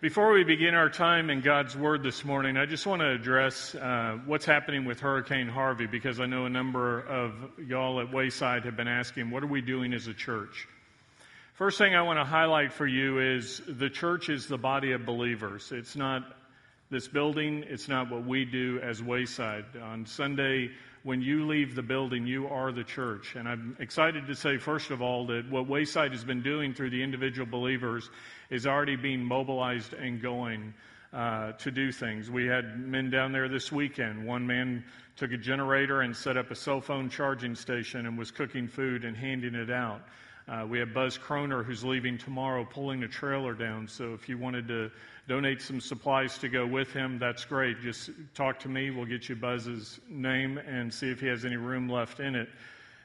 Before we begin our time in God's Word this morning, I just want to address uh, what's happening with Hurricane Harvey because I know a number of y'all at Wayside have been asking, what are we doing as a church? First thing I want to highlight for you is the church is the body of believers. It's not this building, it's not what we do as Wayside. On Sunday, when you leave the building, you are the church. And I'm excited to say, first of all, that what Wayside has been doing through the individual believers is already being mobilized and going uh, to do things. We had men down there this weekend. One man took a generator and set up a cell phone charging station and was cooking food and handing it out. Uh, we have Buzz Kroner who's leaving tomorrow pulling a trailer down. So if you wanted to donate some supplies to go with him, that's great. Just talk to me. We'll get you Buzz's name and see if he has any room left in it.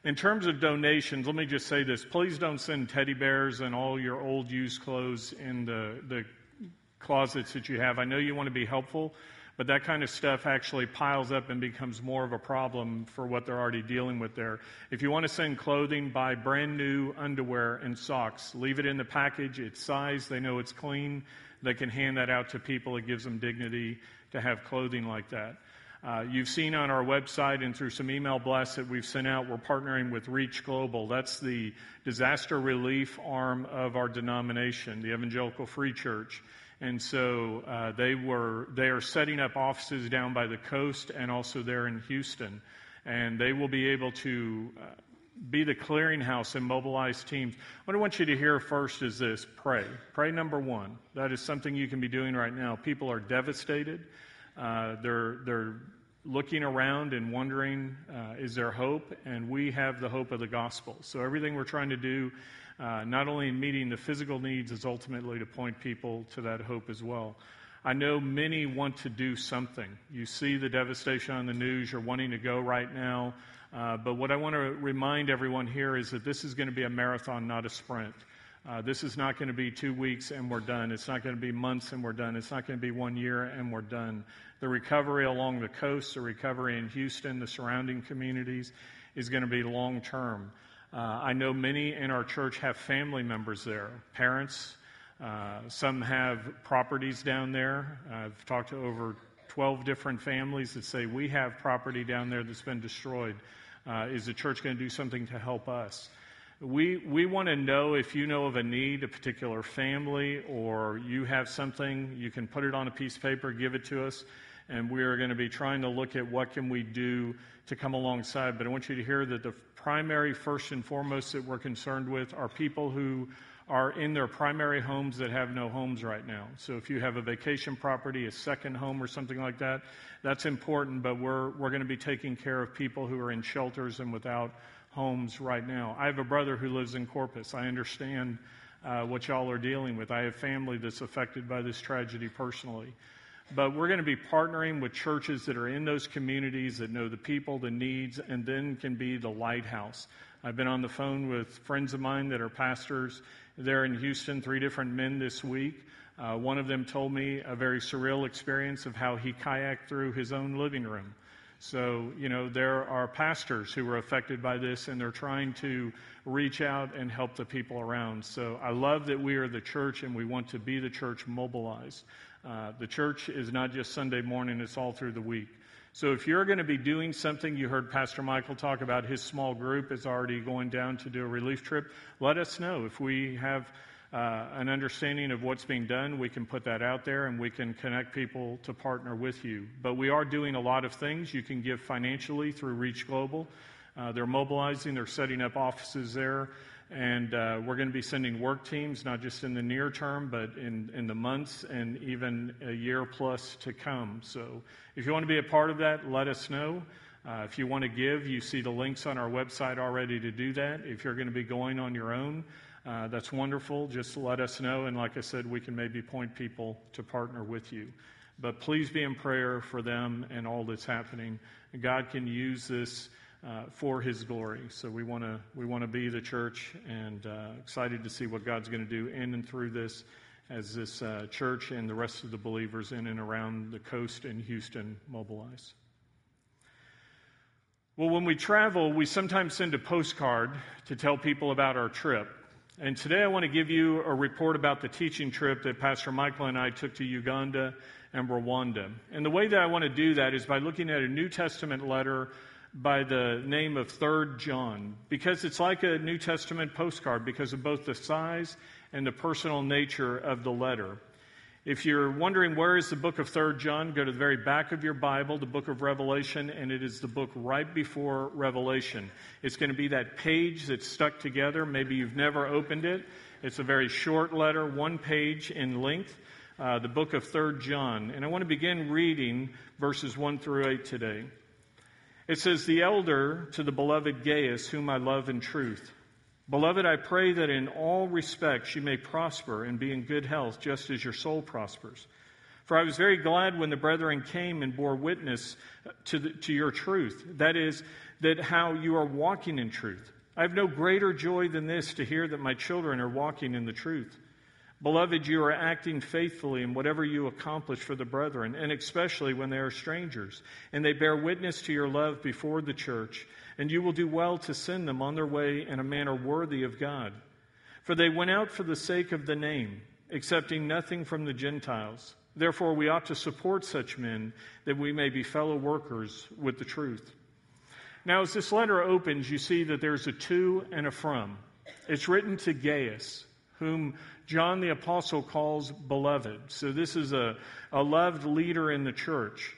In terms of donations, let me just say this. Please don't send teddy bears and all your old used clothes in the, the closets that you have. I know you want to be helpful, but that kind of stuff actually piles up and becomes more of a problem for what they're already dealing with there. If you want to send clothing, buy brand new underwear and socks. Leave it in the package, its size, they know it's clean. They can hand that out to people. It gives them dignity to have clothing like that. Uh, you've seen on our website and through some email blasts that we've sent out, we're partnering with Reach Global. That's the disaster relief arm of our denomination, the Evangelical Free Church. And so uh, they were they are setting up offices down by the coast and also there in Houston, and they will be able to uh, be the clearinghouse and mobilize teams. What I want you to hear first is this: pray. Pray number one. That is something you can be doing right now. People are devastated. Uh, they're, they're looking around and wondering, uh, is there hope? And we have the hope of the gospel. So everything we're trying to do, uh, not only in meeting the physical needs, is ultimately to point people to that hope as well. I know many want to do something. You see the devastation on the news, you're wanting to go right now. Uh, but what I want to remind everyone here is that this is going to be a marathon, not a sprint. Uh, this is not going to be two weeks and we're done. It's not going to be months and we're done. It's not going to be one year and we're done. The recovery along the coast, the recovery in Houston, the surrounding communities is going to be long term. Uh, I know many in our church have family members there, parents. Uh, some have properties down there. I've talked to over 12 different families that say, We have property down there that's been destroyed. Uh, is the church going to do something to help us? We, we want to know if you know of a need, a particular family, or you have something, you can put it on a piece of paper, give it to us, and we are going to be trying to look at what can we do to come alongside. But I want you to hear that the primary, first and foremost, that we're concerned with are people who are in their primary homes that have no homes right now. So if you have a vacation property, a second home, or something like that, that's important, but we're, we're going to be taking care of people who are in shelters and without homes right now. I have a brother who lives in Corpus. I understand uh, what y'all are dealing with. I have family that's affected by this tragedy personally. But we're going to be partnering with churches that are in those communities that know the people, the needs, and then can be the lighthouse. I've been on the phone with friends of mine that are pastors there in Houston, three different men this week. Uh, one of them told me a very surreal experience of how he kayaked through his own living room. So, you know, there are pastors who were affected by this and they're trying to reach out and help the people around. So I love that we are the church and we want to be the church mobilized. Uh, the church is not just Sunday morning, it's all through the week. So if you're going to be doing something, you heard Pastor Michael talk about his small group is already going down to do a relief trip, let us know. If we have uh, an understanding of what's being done, we can put that out there and we can connect people to partner with you. But we are doing a lot of things. You can give financially through Reach Global. Uh, they're mobilizing, they're setting up offices there, and uh, we're going to be sending work teams, not just in the near term, but in, in the months and even a year plus to come. So if you want to be a part of that, let us know. Uh, if you want to give, you see the links on our website already to do that. If you're going to be going on your own, uh, that's wonderful. Just let us know. And like I said, we can maybe point people to partner with you. But please be in prayer for them and all that's happening. God can use this uh, for His glory. So we want to we want to be the church and uh, excited to see what God's going to do in and through this as this uh, church and the rest of the believers in and around the coast in Houston mobilize. Well, when we travel, we sometimes send a postcard to tell people about our trip. And today I want to give you a report about the teaching trip that Pastor Michael and I took to Uganda and Rwanda. And the way that I want to do that is by looking at a New Testament letter by the name of Third John, because it's like a New Testament postcard because of both the size and the personal nature of the letter. If you're wondering where is the book of 3rd John, go to the very back of your Bible, the book of Revelation, and it is the book right before Revelation. It's going to be that page that's stuck together. Maybe you've never opened it. It's a very short letter, one page in length, uh, the book of 3rd John. And I want to begin reading verses 1 through 8 today. It says, The elder to the beloved Gaius, whom I love in truth. Beloved, I pray that in all respects you may prosper and be in good health, just as your soul prospers. For I was very glad when the brethren came and bore witness to, the, to your truth. That is, that how you are walking in truth. I have no greater joy than this to hear that my children are walking in the truth. Beloved, you are acting faithfully in whatever you accomplish for the brethren, and especially when they are strangers, and they bear witness to your love before the church and you will do well to send them on their way in a manner worthy of God. For they went out for the sake of the name, accepting nothing from the Gentiles. Therefore, we ought to support such men that we may be fellow workers with the truth. Now, as this letter opens, you see that there's a to and a from. It's written to Gaius, whom John the Apostle calls beloved. So, this is a, a loved leader in the church.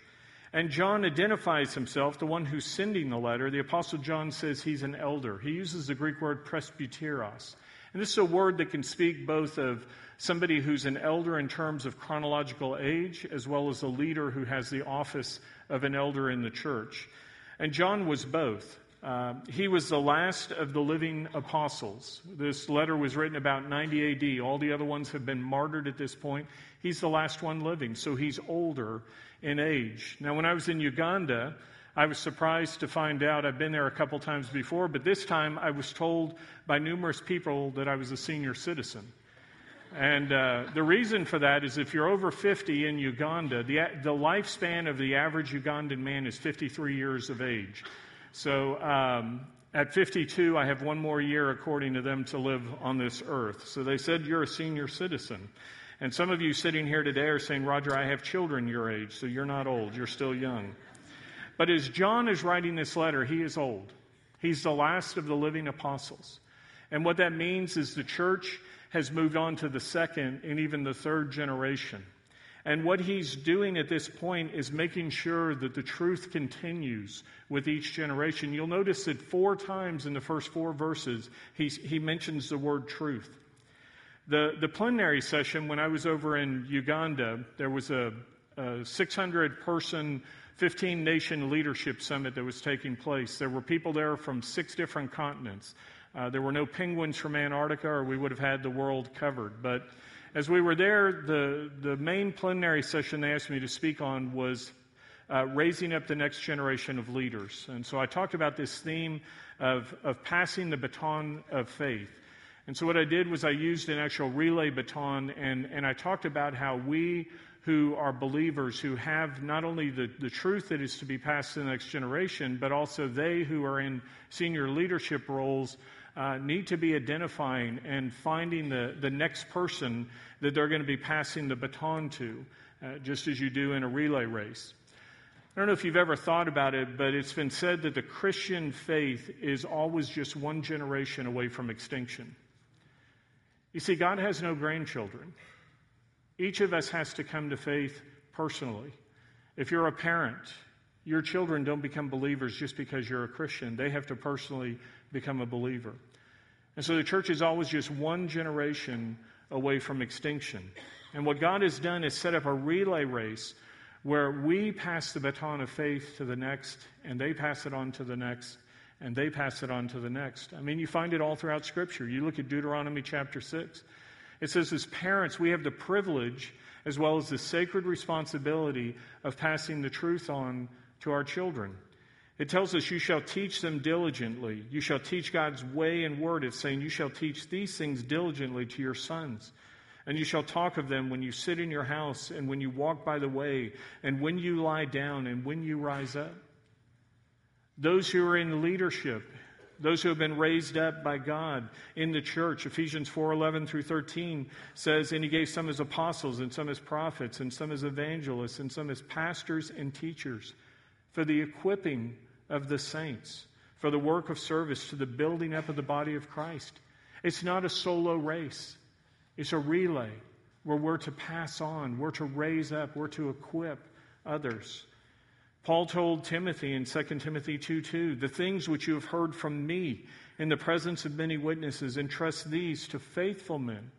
And John identifies himself, the one who's sending the letter. The Apostle John says he's an elder. He uses the Greek word presbyteros. And this is a word that can speak both of somebody who's an elder in terms of chronological age, as well as a leader who has the office of an elder in the church. And John was both. Uh, he was the last of the living apostles. This letter was written about 90 AD. All the other ones have been martyred at this point. He's the last one living, so he's older in age. Now, when I was in Uganda, I was surprised to find out, I've been there a couple times before, but this time I was told by numerous people that I was a senior citizen. And uh, the reason for that is if you're over 50 in Uganda, the, the lifespan of the average Ugandan man is 53 years of age. So um, at 52, I have one more year, according to them, to live on this earth. So they said, You're a senior citizen. And some of you sitting here today are saying, Roger, I have children your age, so you're not old, you're still young. But as John is writing this letter, he is old. He's the last of the living apostles. And what that means is the church has moved on to the second and even the third generation. And what he's doing at this point is making sure that the truth continues with each generation. You'll notice that four times in the first four verses, he mentions the word truth. The, the plenary session, when I was over in Uganda, there was a, a 600 person, 15 nation leadership summit that was taking place. There were people there from six different continents. Uh, there were no penguins from Antarctica, or we would have had the world covered. But as we were there, the, the main plenary session they asked me to speak on was uh, raising up the next generation of leaders. And so I talked about this theme of, of passing the baton of faith. And so what I did was I used an actual relay baton and, and I talked about how we who are believers, who have not only the, the truth that is to be passed to the next generation, but also they who are in senior leadership roles uh, need to be identifying and finding the, the next person that they're going to be passing the baton to, uh, just as you do in a relay race. I don't know if you've ever thought about it, but it's been said that the Christian faith is always just one generation away from extinction. You see, God has no grandchildren. Each of us has to come to faith personally. If you're a parent, your children don't become believers just because you're a Christian. They have to personally become a believer. And so the church is always just one generation away from extinction. And what God has done is set up a relay race where we pass the baton of faith to the next, and they pass it on to the next, and they pass it on to the next. I mean, you find it all throughout Scripture. You look at Deuteronomy chapter 6. It says, as parents, we have the privilege as well as the sacred responsibility of passing the truth on to our children. It tells us, You shall teach them diligently. You shall teach God's way and word. It's saying, You shall teach these things diligently to your sons. And you shall talk of them when you sit in your house, and when you walk by the way, and when you lie down, and when you rise up. Those who are in leadership those who have been raised up by God in the church. Ephesians 4:11 through 13 says, "And he gave some as apostles and some as prophets and some as evangelists and some as pastors and teachers for the equipping of the saints, for the work of service to the building up of the body of Christ." It's not a solo race. It's a relay where we're to pass on, we're to raise up, we're to equip others. Paul told Timothy in 2 Timothy 2 2, the things which you have heard from me in the presence of many witnesses, entrust these to faithful men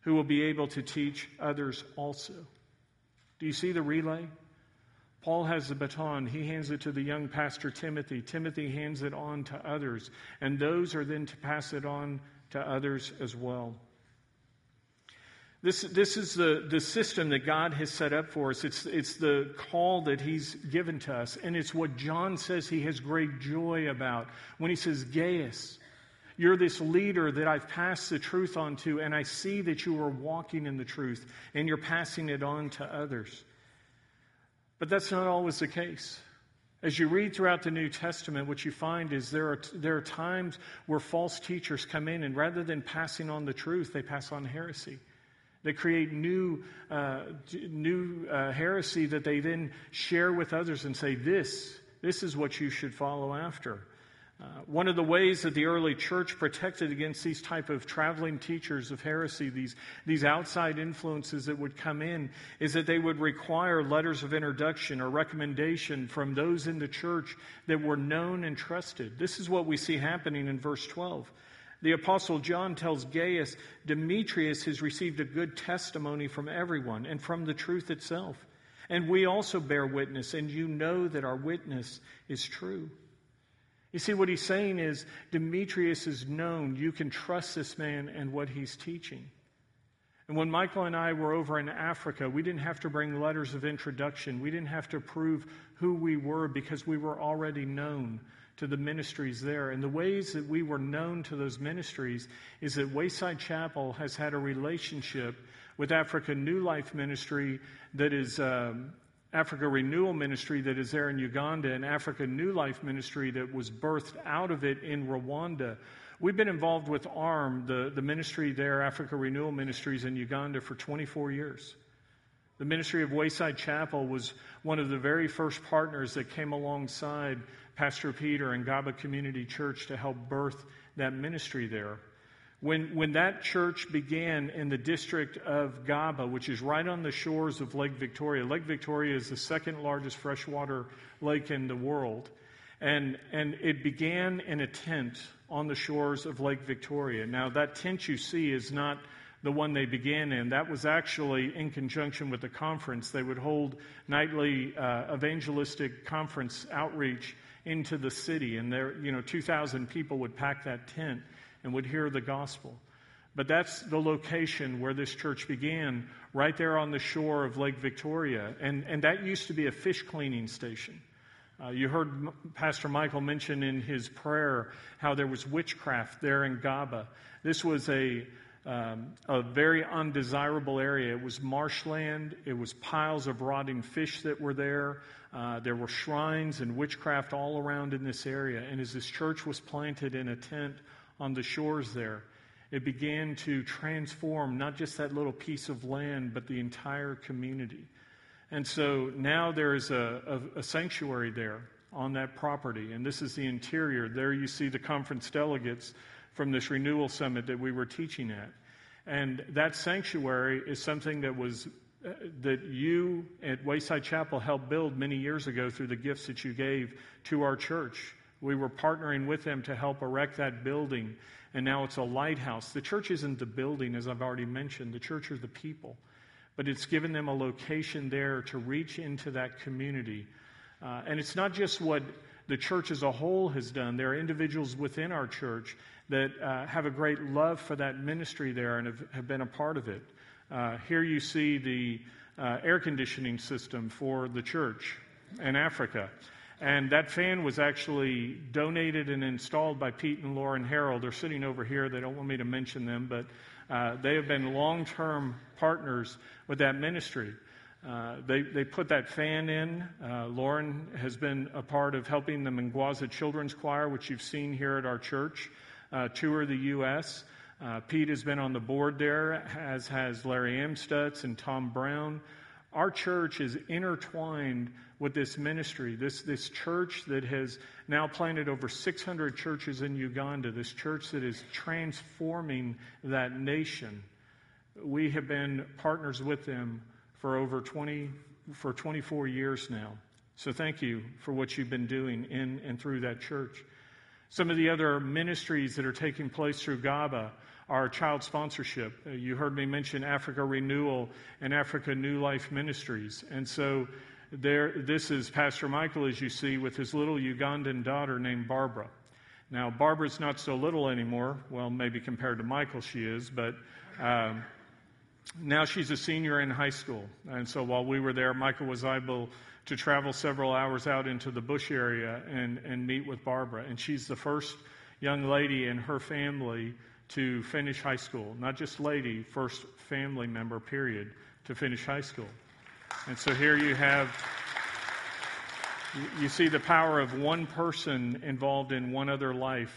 who will be able to teach others also. Do you see the relay? Paul has the baton. He hands it to the young pastor Timothy. Timothy hands it on to others. And those are then to pass it on to others as well. This, this is the, the system that God has set up for us. It's, it's the call that He's given to us. And it's what John says he has great joy about when he says, Gaius, you're this leader that I've passed the truth on to, and I see that you are walking in the truth and you're passing it on to others. But that's not always the case. As you read throughout the New Testament, what you find is there are, there are times where false teachers come in, and rather than passing on the truth, they pass on heresy. They create new, uh, new uh, heresy that they then share with others and say, this, this is what you should follow after. Uh, one of the ways that the early church protected against these type of traveling teachers of heresy, these, these outside influences that would come in, is that they would require letters of introduction or recommendation from those in the church that were known and trusted. This is what we see happening in verse 12. The Apostle John tells Gaius, Demetrius has received a good testimony from everyone and from the truth itself. And we also bear witness, and you know that our witness is true. You see, what he's saying is Demetrius is known. You can trust this man and what he's teaching. And when Michael and I were over in Africa, we didn't have to bring letters of introduction. We didn't have to prove who we were because we were already known to the ministries there. And the ways that we were known to those ministries is that Wayside Chapel has had a relationship with Africa New Life Ministry that is um, Africa Renewal Ministry that is there in Uganda and Africa New Life Ministry that was birthed out of it in Rwanda. We've been involved with ARM, the, the ministry there, Africa Renewal Ministries in Uganda, for 24 years. The ministry of Wayside Chapel was one of the very first partners that came alongside Pastor Peter and Gaba Community Church to help birth that ministry there. When, when that church began in the district of Gaba, which is right on the shores of Lake Victoria, Lake Victoria is the second largest freshwater lake in the world. And, and it began in a tent on the shores of Lake Victoria. Now, that tent you see is not the one they began in. That was actually in conjunction with the conference. They would hold nightly uh, evangelistic conference outreach into the city, and there, you know, 2,000 people would pack that tent and would hear the gospel. But that's the location where this church began, right there on the shore of Lake Victoria. And, and that used to be a fish cleaning station. Uh, you heard Pastor Michael mention in his prayer how there was witchcraft there in Gaba. This was a, um, a very undesirable area. It was marshland, it was piles of rotting fish that were there. Uh, there were shrines and witchcraft all around in this area. And as this church was planted in a tent on the shores there, it began to transform not just that little piece of land, but the entire community. And so now there is a, a, a sanctuary there on that property. And this is the interior. There you see the conference delegates from this renewal summit that we were teaching at. And that sanctuary is something that was uh, that you at Wayside Chapel helped build many years ago through the gifts that you gave to our church. We were partnering with them to help erect that building, and now it's a lighthouse. The church isn't the building, as I've already mentioned, the church are the people. But it's given them a location there to reach into that community. Uh, and it's not just what the church as a whole has done, there are individuals within our church that uh, have a great love for that ministry there and have, have been a part of it. Uh, here you see the uh, air conditioning system for the church in Africa. And that fan was actually donated and installed by Pete and Lauren Harold. They're sitting over here. They don't want me to mention them, but uh, they have been long term partners with that ministry. Uh, they, they put that fan in. Uh, Lauren has been a part of helping the Mwangaza Children's Choir, which you've seen here at our church, uh, tour the U.S. Uh, Pete has been on the board there, as has Larry Amstutz and Tom Brown. Our church is intertwined with this ministry, this, this church that has now planted over 600 churches in Uganda, this church that is transforming that nation. We have been partners with them for over 20, for 24 years now. So thank you for what you've been doing in and through that church. Some of the other ministries that are taking place through Gaba are child sponsorship. Uh, you heard me mention Africa Renewal and Africa New Life Ministries. And so there, this is Pastor Michael, as you see, with his little Ugandan daughter named Barbara. Now, Barbara's not so little anymore. Well, maybe compared to Michael, she is, but um, now she's a senior in high school. And so while we were there, Michael was able to travel several hours out into the bush area and, and meet with Barbara. And she's the first young lady in her family to finish high school. Not just lady, first family member, period, to finish high school. And so here you have, you see the power of one person involved in one other life,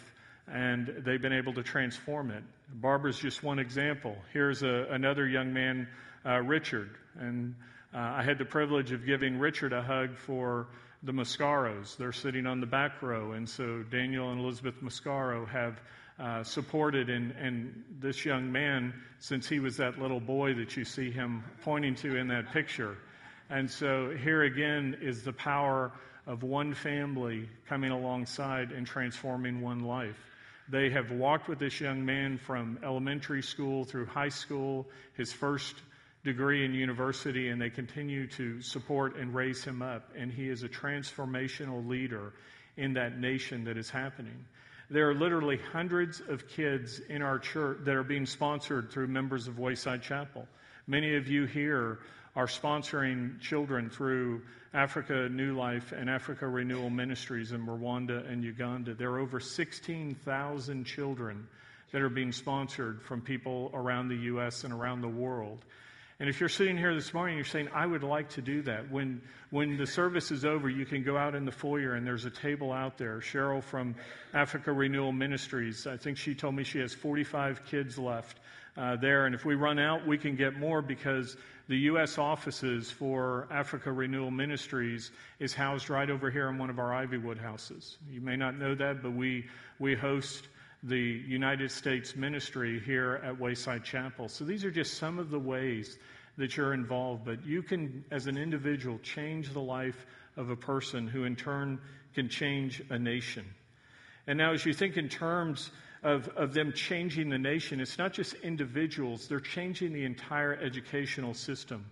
and they've been able to transform it. Barbara's just one example. Here's a, another young man, uh, Richard, and uh, I had the privilege of giving Richard a hug for the Mascaros. They're sitting on the back row, and so Daniel and Elizabeth Mascaro have uh, supported and, and this young man since he was that little boy that you see him pointing to in that picture. And so here again is the power of one family coming alongside and transforming one life. They have walked with this young man from elementary school through high school, his first degree in university, and they continue to support and raise him up. And he is a transformational leader in that nation that is happening. There are literally hundreds of kids in our church that are being sponsored through members of Wayside Chapel. Many of you here are sponsoring children through Africa New Life and Africa Renewal Ministries in Rwanda and Uganda. There are over 16,000 children that are being sponsored from people around the U.S. and around the world. And if you're sitting here this morning, you're saying, I would like to do that. When, when the service is over, you can go out in the foyer and there's a table out there. Cheryl from Africa Renewal Ministries, I think she told me she has 45 kids left uh, there. And if we run out, we can get more because the U.S. offices for Africa Renewal Ministries is housed right over here in one of our Ivywood houses. You may not know that, but we, we host the United States ministry here at Wayside Chapel. So these are just some of the ways that you're involved, but you can, as an individual, change the life of a person who in turn can change a nation. And now, as you think in terms of, of them changing the nation, it's not just individuals, they're changing the entire educational system.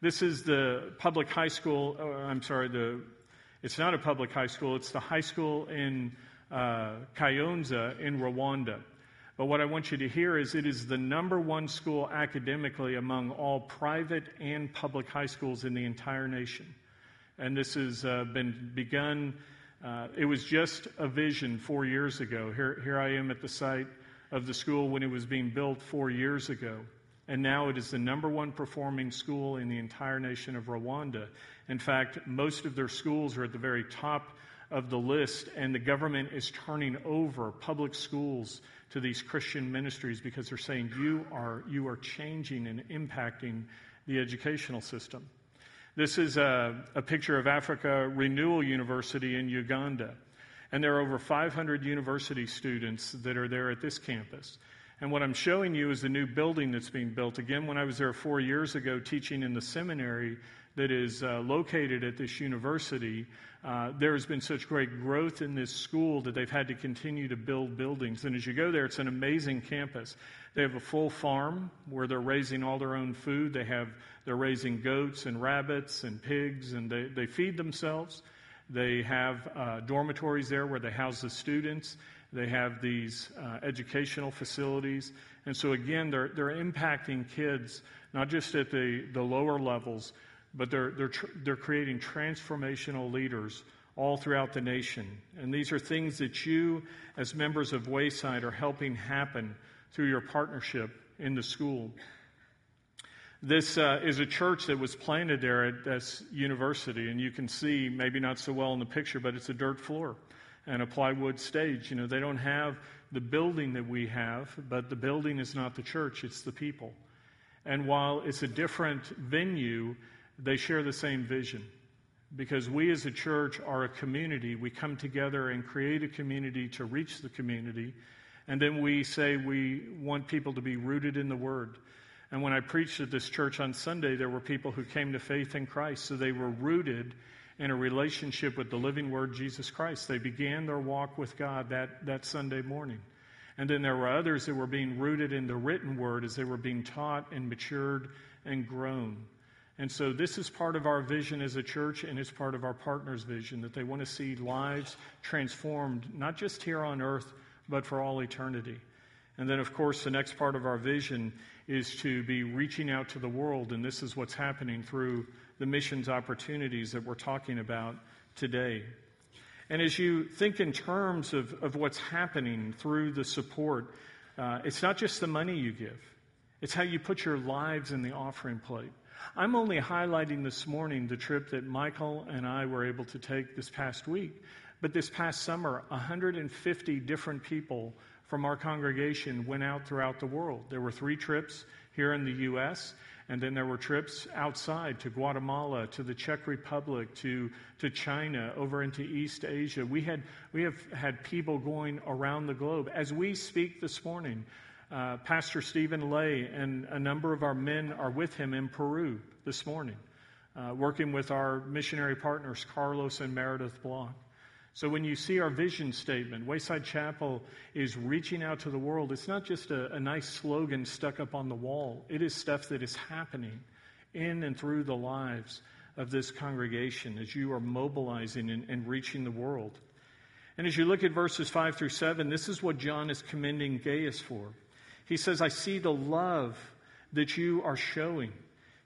This is the public high school, oh, I'm sorry, the, it's not a public high school, it's the high school in uh, Kayonza in Rwanda. But what I want you to hear is it is the number one school academically among all private and public high schools in the entire nation. And this has uh, been begun, uh, it was just a vision four years ago. Here, here I am at the site of the school when it was being built four years ago. And now it is the number one performing school in the entire nation of Rwanda. In fact, most of their schools are at the very top of the list, and the government is turning over public schools to these Christian ministries because they're saying you are, you are changing and impacting the educational system. This is a, a picture of Africa Renewal University in Uganda. And there are over 500 university students that are there at this campus. And what I'm showing you is the new building that's being built. Again, when I was there four years ago teaching in the seminary that is uh, located at this university, uh, there has been such great growth in this school that they've had to continue to build buildings. And as you go there, it's an amazing campus. They have a full farm where they're raising all their own food. They have they're raising goats and rabbits and pigs, and they, they feed themselves. They have uh, dormitories there where they house the students. They have these uh, educational facilities. And so, again, they're, they're impacting kids, not just at the, the lower levels, but they're, they're, tr- they're creating transformational leaders all throughout the nation. And these are things that you, as members of Wayside, are helping happen through your partnership in the school. This uh, is a church that was planted there at this university, and you can see, maybe not so well in the picture, but it's a dirt floor and a plywood stage. You know, they don't have the building that we have, but the building is not the church, it's the people. And while it's a different venue, they share the same vision. Because we as a church are a community. We come together and create a community to reach the community. And then we say we want people to be rooted in the Word. And when I preached at this church on Sunday, there were people who came to faith in Christ. So they were rooted in a relationship with the living Word, Jesus Christ. They began their walk with God that, that Sunday morning. And then there were others that were being rooted in the written Word as they were being taught and matured and grown. And so this is part of our vision as a church, and it's part of our partners' vision that they want to see lives transformed, not just here on earth, but for all eternity. And then, of course, the next part of our vision is to be reaching out to the world, and this is what's happening through the missions opportunities that we're talking about today. And as you think in terms of, of what's happening through the support, uh, it's not just the money you give, it's how you put your lives in the offering plate. I'm only highlighting this morning the trip that Michael and I were able to take this past week. But this past summer, 150 different people from our congregation went out throughout the world. There were three trips here in the U.S., and then there were trips outside to Guatemala, to the Czech Republic, to, to China, over into East Asia. We, had, we have had people going around the globe. As we speak this morning, uh, Pastor Stephen Lay and a number of our men are with him in Peru this morning, uh, working with our missionary partners, Carlos and Meredith Block. So when you see our vision statement, Wayside Chapel is reaching out to the world. It's not just a, a nice slogan stuck up on the wall, it is stuff that is happening in and through the lives of this congregation as you are mobilizing and, and reaching the world. And as you look at verses 5 through 7, this is what John is commending Gaius for. He says, I see the love that you are showing.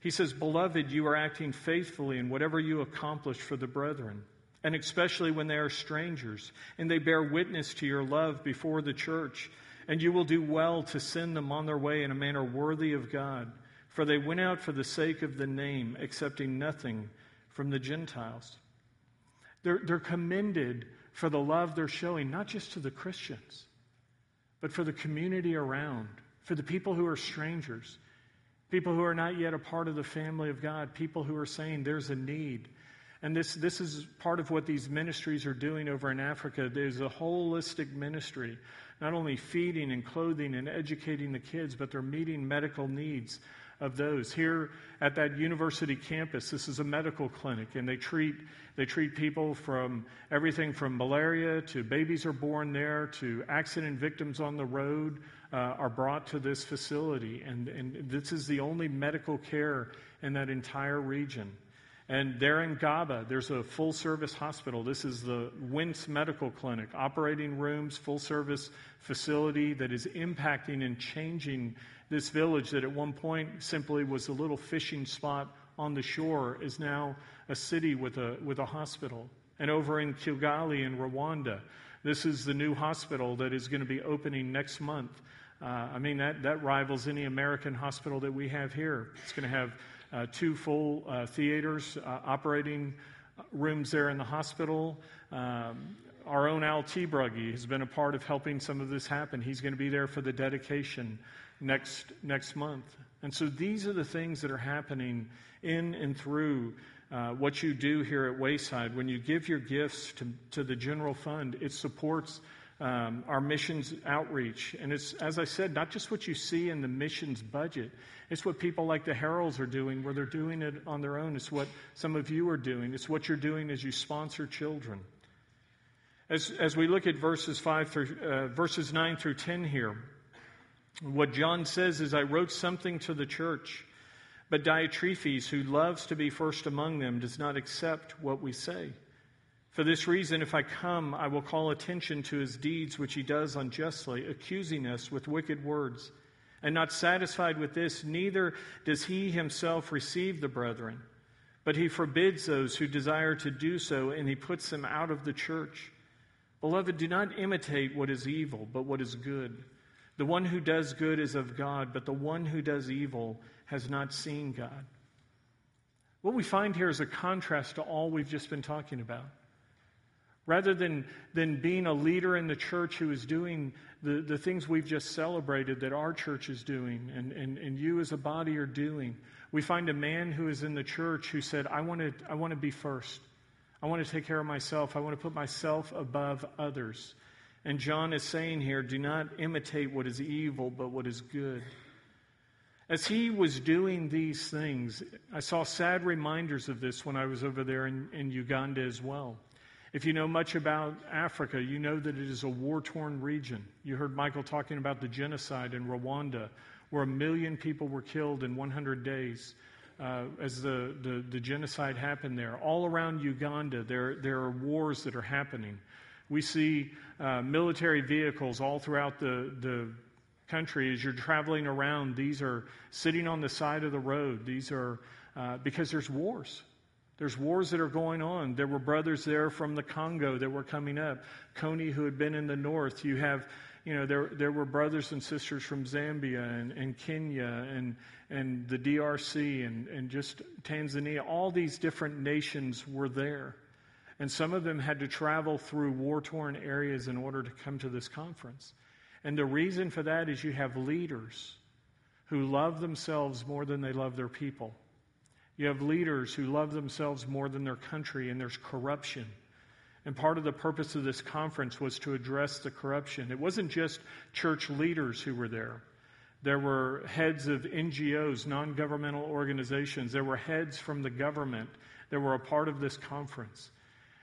He says, Beloved, you are acting faithfully in whatever you accomplish for the brethren and especially when they are strangers, and they bear witness to your love before the church. And you will do well to send them on their way in a manner worthy of God, for they went out for the sake of the name, accepting nothing from the Gentiles. They're, they're commended for the love they're showing, not just to the Christians, but for the community around, for the people who are strangers, people who are not yet a part of the family of God, people who are saying there's a need and this, this is part of what these ministries are doing over in Africa. There's a holistic ministry, not only feeding and clothing and educating the kids, but they're meeting medical needs of those. Here at that university campus, this is a medical clinic, and they treat, they treat people from everything from malaria to babies are born there to accident victims on the road uh, are brought to this facility. And, and this is the only medical care in that entire region. And there in Gaba, there's a full service hospital. This is the Wince Medical Clinic, operating rooms, full service facility that is impacting and changing this village that at one point simply was a little fishing spot on the shore, is now a city with a, with a hospital. And over in Kigali in Rwanda, this is the new hospital that is going to be opening next month. Uh, I mean, that, that rivals any American hospital that we have here. It's going to have uh, two full uh, theaters, uh, operating rooms there in the hospital. Um, our own Al T-Bruggy has been a part of helping some of this happen. He's going to be there for the dedication next, next month. And so these are the things that are happening in and through uh, what you do here at Wayside. When you give your gifts to, to the general fund, it supports um, our missions outreach. And it's, as I said, not just what you see in the missions budget, it's what people like the Heralds are doing, where they're doing it on their own. It's what some of you are doing, it's what you're doing as you sponsor children. As, as we look at verses, five through, uh, verses 9 through 10 here, what John says is, I wrote something to the church, but Diotrephes, who loves to be first among them, does not accept what we say. For this reason, if I come, I will call attention to his deeds which he does unjustly, accusing us with wicked words. And not satisfied with this, neither does he himself receive the brethren, but he forbids those who desire to do so, and he puts them out of the church. Beloved, do not imitate what is evil, but what is good. The one who does good is of God, but the one who does evil has not seen God. What we find here is a contrast to all we've just been talking about. Rather than, than being a leader in the church who is doing the, the things we've just celebrated that our church is doing and, and, and you as a body are doing, we find a man who is in the church who said, I want to, I want to be first. I want to take care of myself. I want to put myself above others. And John is saying here, do not imitate what is evil, but what is good. As he was doing these things, I saw sad reminders of this when I was over there in, in Uganda as well. If you know much about Africa, you know that it is a war torn region. You heard Michael talking about the genocide in Rwanda, where a million people were killed in 100 days uh, as the, the, the, genocide happened there. All around Uganda, there, there are wars that are happening. We see uh, military vehicles all throughout the, the country, as you're traveling around, these are sitting on the side of the road. These are uh, because there's wars. There's wars that are going on. There were brothers there from the Congo that were coming up. Kony, who had been in the north. You have, you know, there, there were brothers and sisters from Zambia and, and Kenya and, and the DRC and, and just Tanzania. All these different nations were there. And some of them had to travel through war torn areas in order to come to this conference. And the reason for that is you have leaders who love themselves more than they love their people. You have leaders who love themselves more than their country, and there's corruption. And part of the purpose of this conference was to address the corruption. It wasn't just church leaders who were there. There were heads of NGOs, non governmental organizations. There were heads from the government that were a part of this conference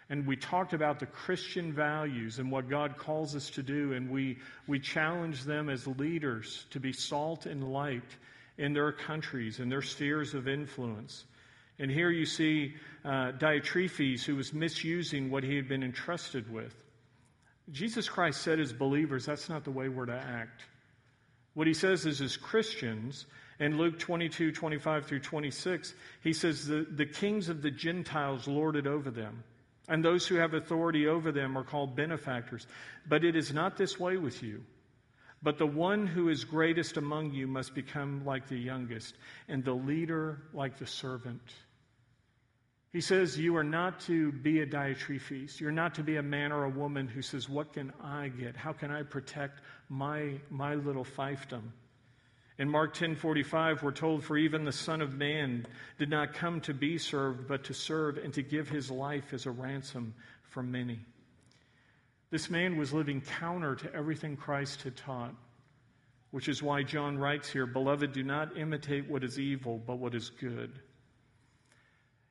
and we talked about the Christian values and what God calls us to do, and we, we challenged them as leaders to be salt and light in their countries and their spheres of influence. And here you see uh, Diotrephes, who was misusing what he had been entrusted with. Jesus Christ said, as believers, that's not the way we're to act. What he says is, as Christians, in Luke 22, 25 through 26, he says, the, the kings of the Gentiles lord it over them and those who have authority over them are called benefactors. But it is not this way with you. But the one who is greatest among you must become like the youngest, and the leader like the servant. He says, You are not to be a Diotrephes. You're not to be a man or a woman who says, What can I get? How can I protect my, my little fiefdom? In Mark 10:45 we're told for even the son of man did not come to be served but to serve and to give his life as a ransom for many. This man was living counter to everything Christ had taught, which is why John writes here, "Beloved, do not imitate what is evil, but what is good."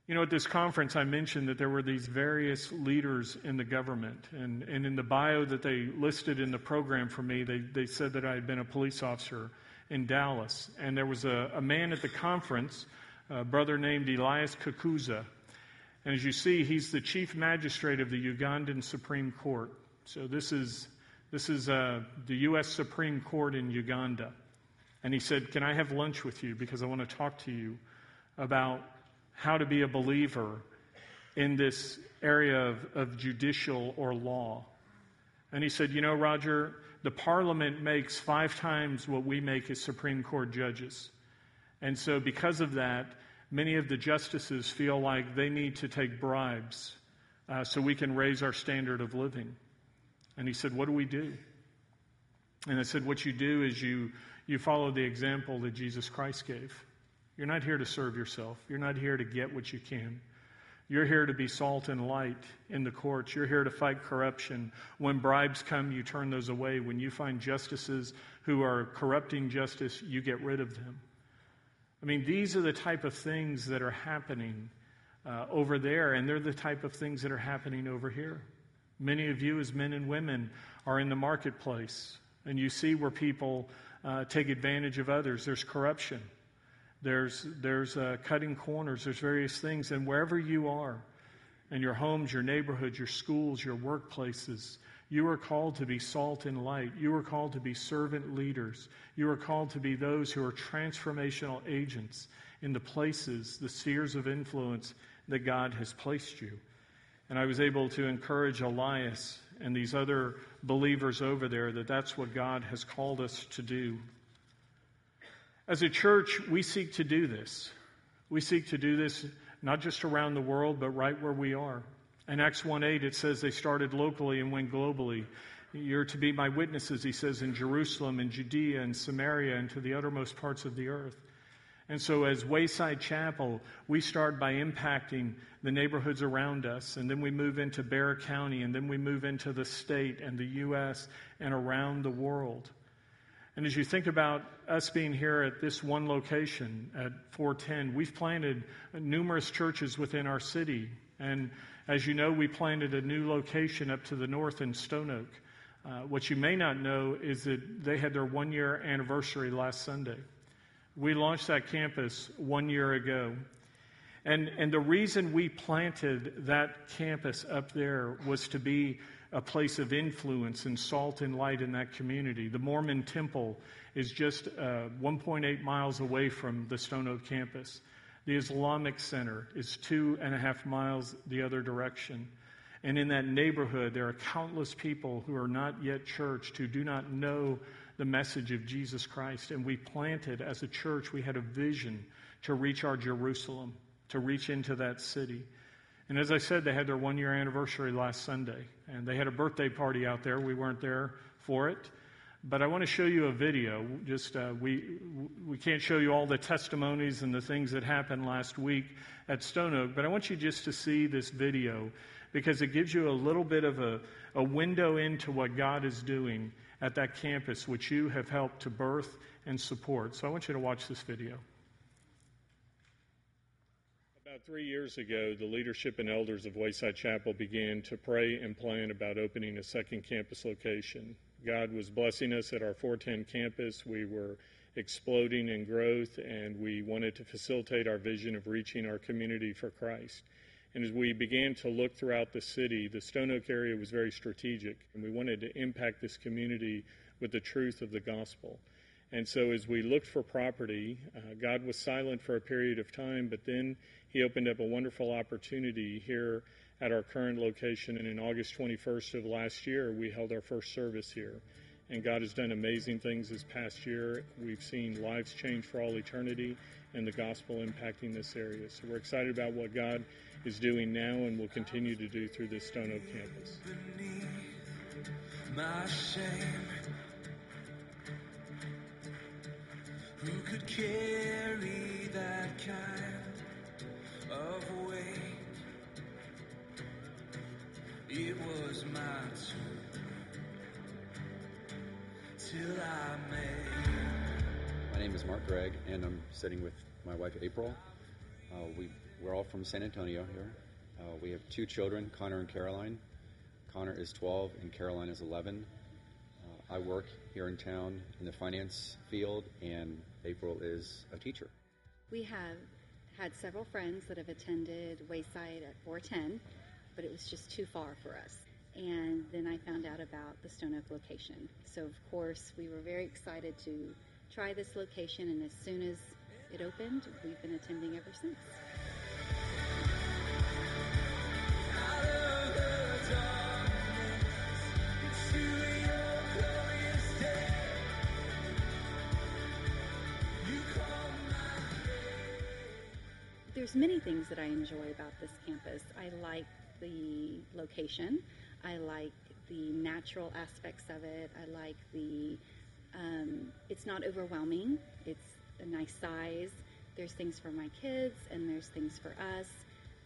You know, at this conference, I mentioned that there were these various leaders in the government. And, and in the bio that they listed in the program for me, they, they said that I had been a police officer in Dallas. And there was a, a man at the conference, a brother named Elias Kakuza. And as you see, he's the chief magistrate of the Ugandan Supreme Court. So this is, this is uh, the U.S. Supreme Court in Uganda. And he said, Can I have lunch with you? Because I want to talk to you about how to be a believer in this area of, of judicial or law. And he said, You know, Roger, the parliament makes five times what we make as Supreme Court judges. And so, because of that, many of the justices feel like they need to take bribes uh, so we can raise our standard of living. And he said, What do we do? And I said, What you do is you, you follow the example that Jesus Christ gave. You're not here to serve yourself, you're not here to get what you can. You're here to be salt and light in the courts. You're here to fight corruption. When bribes come, you turn those away. When you find justices who are corrupting justice, you get rid of them. I mean, these are the type of things that are happening uh, over there, and they're the type of things that are happening over here. Many of you, as men and women, are in the marketplace, and you see where people uh, take advantage of others. There's corruption. There's, there's uh, cutting corners, there's various things. And wherever you are, in your homes, your neighborhoods, your schools, your workplaces, you are called to be salt and light. You are called to be servant leaders. You are called to be those who are transformational agents in the places, the spheres of influence that God has placed you. And I was able to encourage Elias and these other believers over there that that's what God has called us to do. As a church, we seek to do this. We seek to do this not just around the world, but right where we are. In Acts 1 8, it says they started locally and went globally. You're to be my witnesses, he says, in Jerusalem and Judea and Samaria and to the uttermost parts of the earth. And so, as Wayside Chapel, we start by impacting the neighborhoods around us, and then we move into Bexar County, and then we move into the state and the U.S. and around the world. And as you think about us being here at this one location at 410, we've planted numerous churches within our city. And as you know, we planted a new location up to the north in Stone Oak. Uh, what you may not know is that they had their one year anniversary last Sunday. We launched that campus one year ago. And, and the reason we planted that campus up there was to be a place of influence and salt and light in that community. The Mormon Temple is just uh, 1.8 miles away from the Stone Oak campus. The Islamic Center is two and a half miles the other direction. And in that neighborhood, there are countless people who are not yet churched, who do not know the message of Jesus Christ. And we planted, as a church, we had a vision to reach our Jerusalem, to reach into that city. And as I said, they had their one year anniversary last Sunday, and they had a birthday party out there. We weren't there for it. But I want to show you a video. Just uh, we we can't show you all the testimonies and the things that happened last week at Stone Oak, but I want you just to see this video because it gives you a little bit of a, a window into what God is doing at that campus, which you have helped to birth and support. So I want you to watch this video. About three years ago, the leadership and elders of Wayside Chapel began to pray and plan about opening a second campus location. God was blessing us at our 410 campus. We were exploding in growth, and we wanted to facilitate our vision of reaching our community for Christ. And as we began to look throughout the city, the Stone Oak area was very strategic, and we wanted to impact this community with the truth of the gospel. And so, as we looked for property, uh, God was silent for a period of time, but then He opened up a wonderful opportunity here at our current location. And in August 21st of last year, we held our first service here. And God has done amazing things this past year. We've seen lives change for all eternity and the gospel impacting this area. So we're excited about what God is doing now and will continue to do through this Stone Oak campus. Who could carry that kind of weight? It was my turn till I made. My name is Mark Gregg, and I'm sitting with my wife April. Uh, we we're all from San Antonio here. Uh, we have two children, Connor and Caroline. Connor is 12 and Caroline is 11. Uh, I work here in town in the finance field, and April is a teacher. We have had several friends that have attended Wayside at 410, but it was just too far for us. And then I found out about the Stone Oak location. So, of course, we were very excited to try this location, and as soon as it opened, we've been attending ever since. There's many things that I enjoy about this campus. I like the location. I like the natural aspects of it. I like the, um, it's not overwhelming. It's a nice size. There's things for my kids and there's things for us.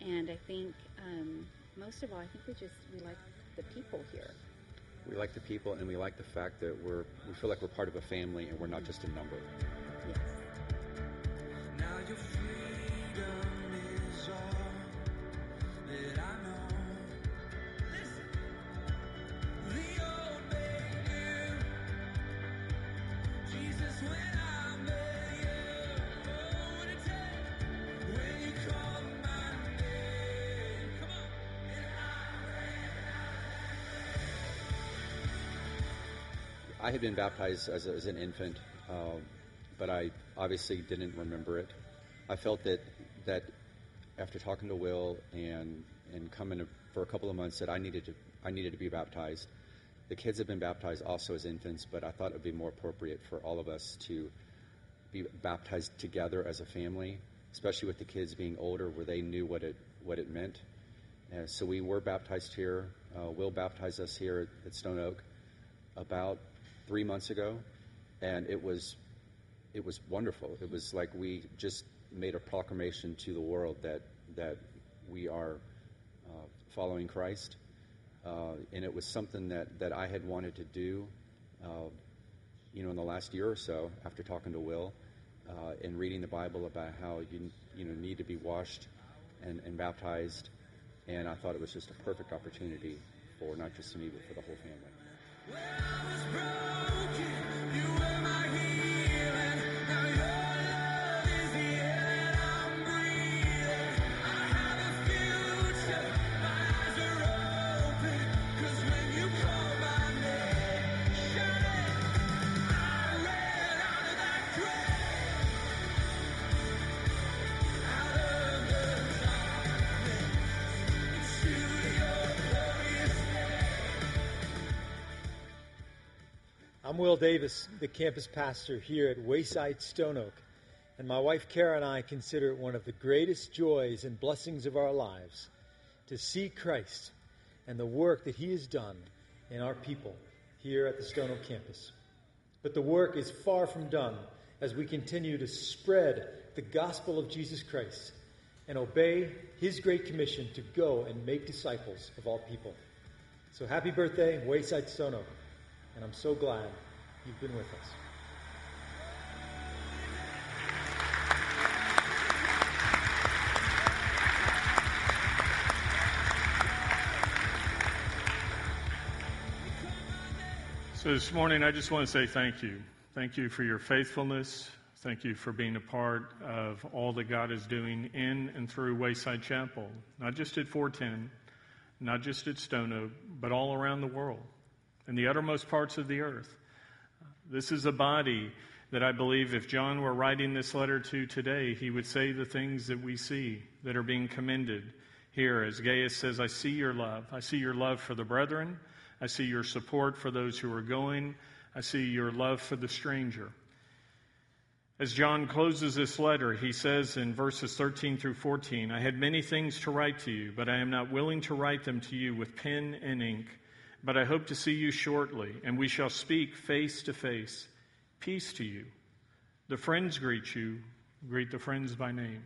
And I think um, most of all, I think we just we like the people here. We like the people, and we like the fact that we're we feel like we're part of a family, and we're not just a number. Yes. I had been baptized as, as an infant, uh, but I obviously didn't remember it. I felt that that after talking to Will and and coming for a couple of months that I needed to I needed to be baptized. The kids have been baptized also as infants, but I thought it would be more appropriate for all of us to be baptized together as a family, especially with the kids being older, where they knew what it what it meant. And so we were baptized here. Uh, Will baptized us here at Stone Oak about three months ago, and it was it was wonderful. It was like we just made a proclamation to the world that that we are uh, following Christ, uh, and it was something that that I had wanted to do, uh, you know, in the last year or so after talking to Will uh, and reading the Bible about how you you know need to be washed and, and baptized, and I thought it was just a perfect opportunity for not just me but for the whole family. I was broken. I'm Will Davis, the campus pastor here at Wayside Stone Oak, and my wife Kara and I consider it one of the greatest joys and blessings of our lives to see Christ and the work that He has done in our people here at the Stone Oak campus. But the work is far from done as we continue to spread the gospel of Jesus Christ and obey His great commission to go and make disciples of all people. So happy birthday, Wayside Stone Oak and I'm so glad you've been with us. So this morning, I just want to say thank you. Thank you for your faithfulness. Thank you for being a part of all that God is doing in and through Wayside Chapel, not just at 410, not just at Stone Oak, but all around the world in the uttermost parts of the earth. This is a body that I believe if John were writing this letter to today, he would say the things that we see that are being commended here. As Gaius says, I see your love. I see your love for the brethren. I see your support for those who are going. I see your love for the stranger. As John closes this letter, he says in verses 13 through 14, I had many things to write to you, but I am not willing to write them to you with pen and ink but I hope to see you shortly, and we shall speak face to face. Peace to you. The friends greet you. Greet the friends by name.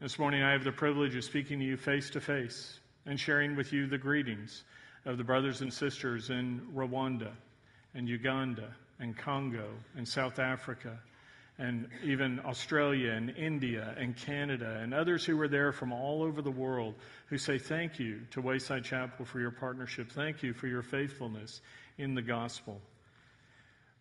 This morning, I have the privilege of speaking to you face to face and sharing with you the greetings of the brothers and sisters in Rwanda and Uganda and Congo and South Africa and even Australia and India and Canada and others who were there from all over the world who say thank you to Wayside Chapel for your partnership. Thank you for your faithfulness in the gospel.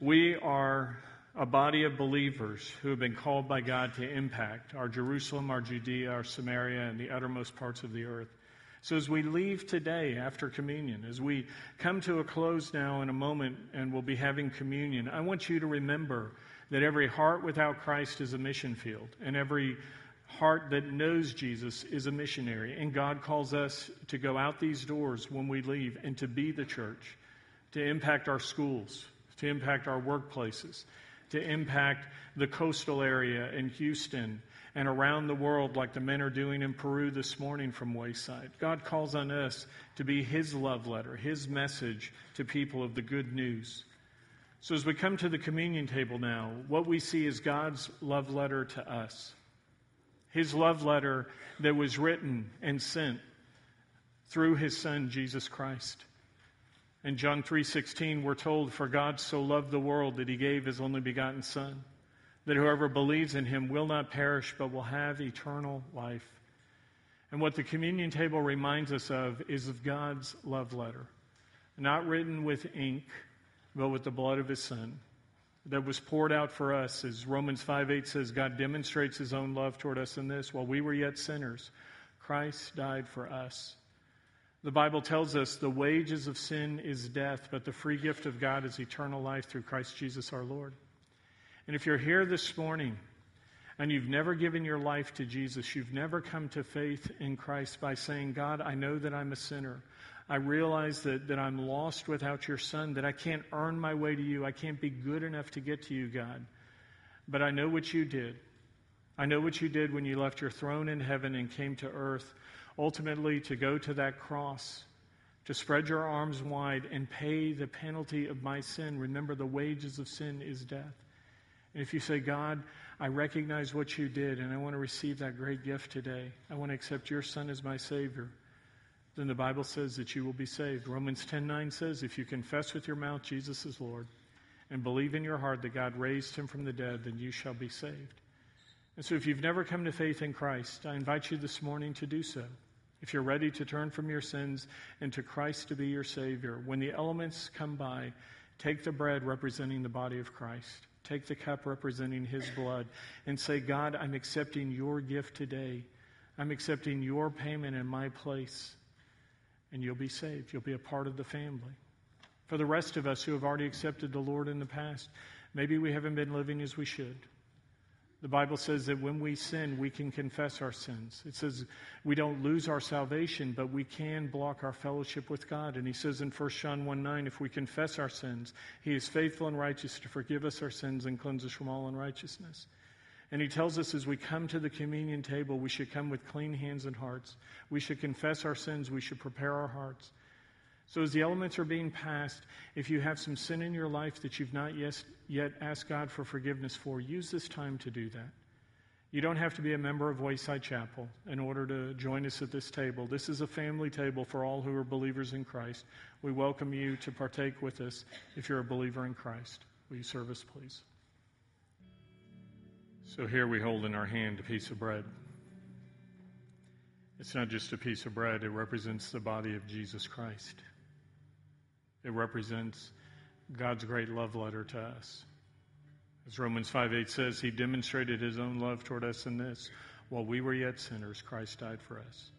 We are a body of believers who have been called by God to impact our Jerusalem, our Judea, our Samaria, and the uttermost parts of the earth. So, as we leave today after communion, as we come to a close now in a moment and we'll be having communion, I want you to remember that every heart without Christ is a mission field, and every heart that knows Jesus is a missionary. And God calls us to go out these doors when we leave and to be the church, to impact our schools, to impact our workplaces, to impact the coastal area in Houston and around the world, like the men are doing in Peru this morning from Wayside. God calls on us to be His love letter, His message to people of the good news. So, as we come to the communion table now, what we see is God's love letter to us. His love letter that was written and sent through his son Jesus Christ. In John 3:16 we're told for God so loved the world that he gave his only begotten son that whoever believes in him will not perish but will have eternal life. And what the communion table reminds us of is of God's love letter, not written with ink, but with the blood of his son that was poured out for us. As Romans 5 8 says, God demonstrates his own love toward us in this while we were yet sinners, Christ died for us. The Bible tells us the wages of sin is death, but the free gift of God is eternal life through Christ Jesus our Lord. And if you're here this morning and you've never given your life to Jesus, you've never come to faith in Christ by saying, God, I know that I'm a sinner. I realize that, that I'm lost without your Son, that I can't earn my way to you. I can't be good enough to get to you, God. But I know what you did. I know what you did when you left your throne in heaven and came to earth, ultimately to go to that cross, to spread your arms wide and pay the penalty of my sin. Remember, the wages of sin is death. And if you say, God, I recognize what you did and I want to receive that great gift today, I want to accept your Son as my Savior, then the Bible says that you will be saved. Romans 10:9 says, If you confess with your mouth Jesus is Lord and believe in your heart that God raised him from the dead, then you shall be saved. And so, if you've never come to faith in Christ, I invite you this morning to do so. If you're ready to turn from your sins and to Christ to be your Savior, when the elements come by, take the bread representing the body of Christ, take the cup representing His blood, and say, God, I'm accepting your gift today. I'm accepting your payment in my place, and you'll be saved. You'll be a part of the family. For the rest of us who have already accepted the Lord in the past, maybe we haven't been living as we should. The Bible says that when we sin, we can confess our sins. It says we don't lose our salvation, but we can block our fellowship with God. And he says in 1 John 1 9, if we confess our sins, he is faithful and righteous to forgive us our sins and cleanse us from all unrighteousness. And he tells us as we come to the communion table, we should come with clean hands and hearts. We should confess our sins. We should prepare our hearts. So, as the elements are being passed, if you have some sin in your life that you've not yet, yet asked God for forgiveness for, use this time to do that. You don't have to be a member of Wayside Chapel in order to join us at this table. This is a family table for all who are believers in Christ. We welcome you to partake with us if you're a believer in Christ. Will you serve us, please? So, here we hold in our hand a piece of bread. It's not just a piece of bread, it represents the body of Jesus Christ. It represents God's great love letter to us. As Romans 5 8 says, He demonstrated His own love toward us in this. While we were yet sinners, Christ died for us.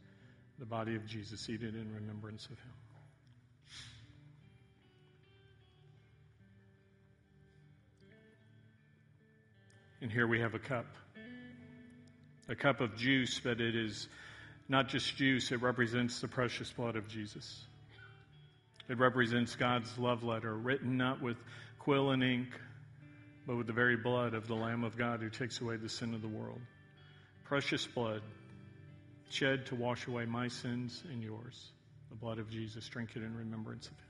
The body of Jesus, eat it in remembrance of Him. And here we have a cup. A cup of juice, but it is not just juice, it represents the precious blood of Jesus. It represents God's love letter, written not with quill and ink, but with the very blood of the Lamb of God who takes away the sin of the world. Precious blood, shed to wash away my sins and yours. The blood of Jesus. Drink it in remembrance of him.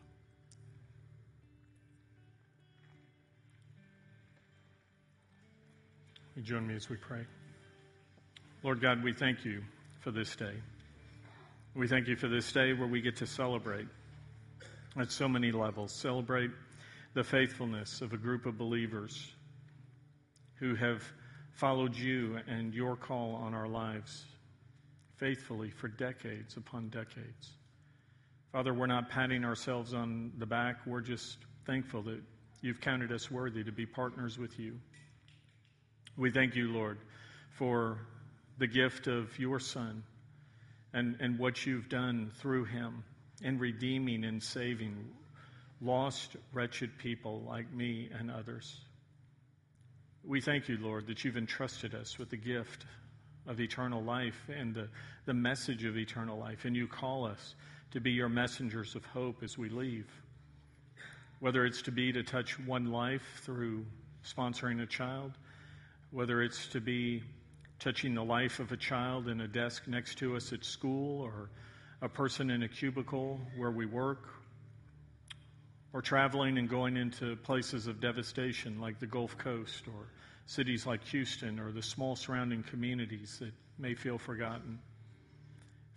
You join me as we pray. Lord God, we thank you for this day. We thank you for this day where we get to celebrate at so many levels. Celebrate the faithfulness of a group of believers who have followed you and your call on our lives faithfully for decades upon decades. Father, we're not patting ourselves on the back. We're just thankful that you've counted us worthy to be partners with you. We thank you, Lord, for the gift of your Son and, and what you've done through him in redeeming and saving lost, wretched people like me and others. We thank you, Lord, that you've entrusted us with the gift of eternal life and the, the message of eternal life, and you call us to be your messengers of hope as we leave. Whether it's to be to touch one life through sponsoring a child, whether it's to be touching the life of a child in a desk next to us at school or a person in a cubicle where we work, or traveling and going into places of devastation like the Gulf Coast or cities like Houston or the small surrounding communities that may feel forgotten.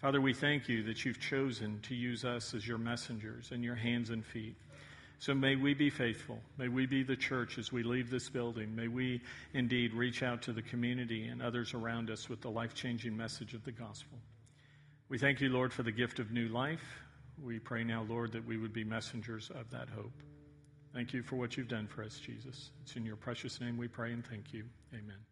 Father, we thank you that you've chosen to use us as your messengers and your hands and feet. So may we be faithful. May we be the church as we leave this building. May we indeed reach out to the community and others around us with the life changing message of the gospel. We thank you, Lord, for the gift of new life. We pray now, Lord, that we would be messengers of that hope. Thank you for what you've done for us, Jesus. It's in your precious name we pray and thank you. Amen.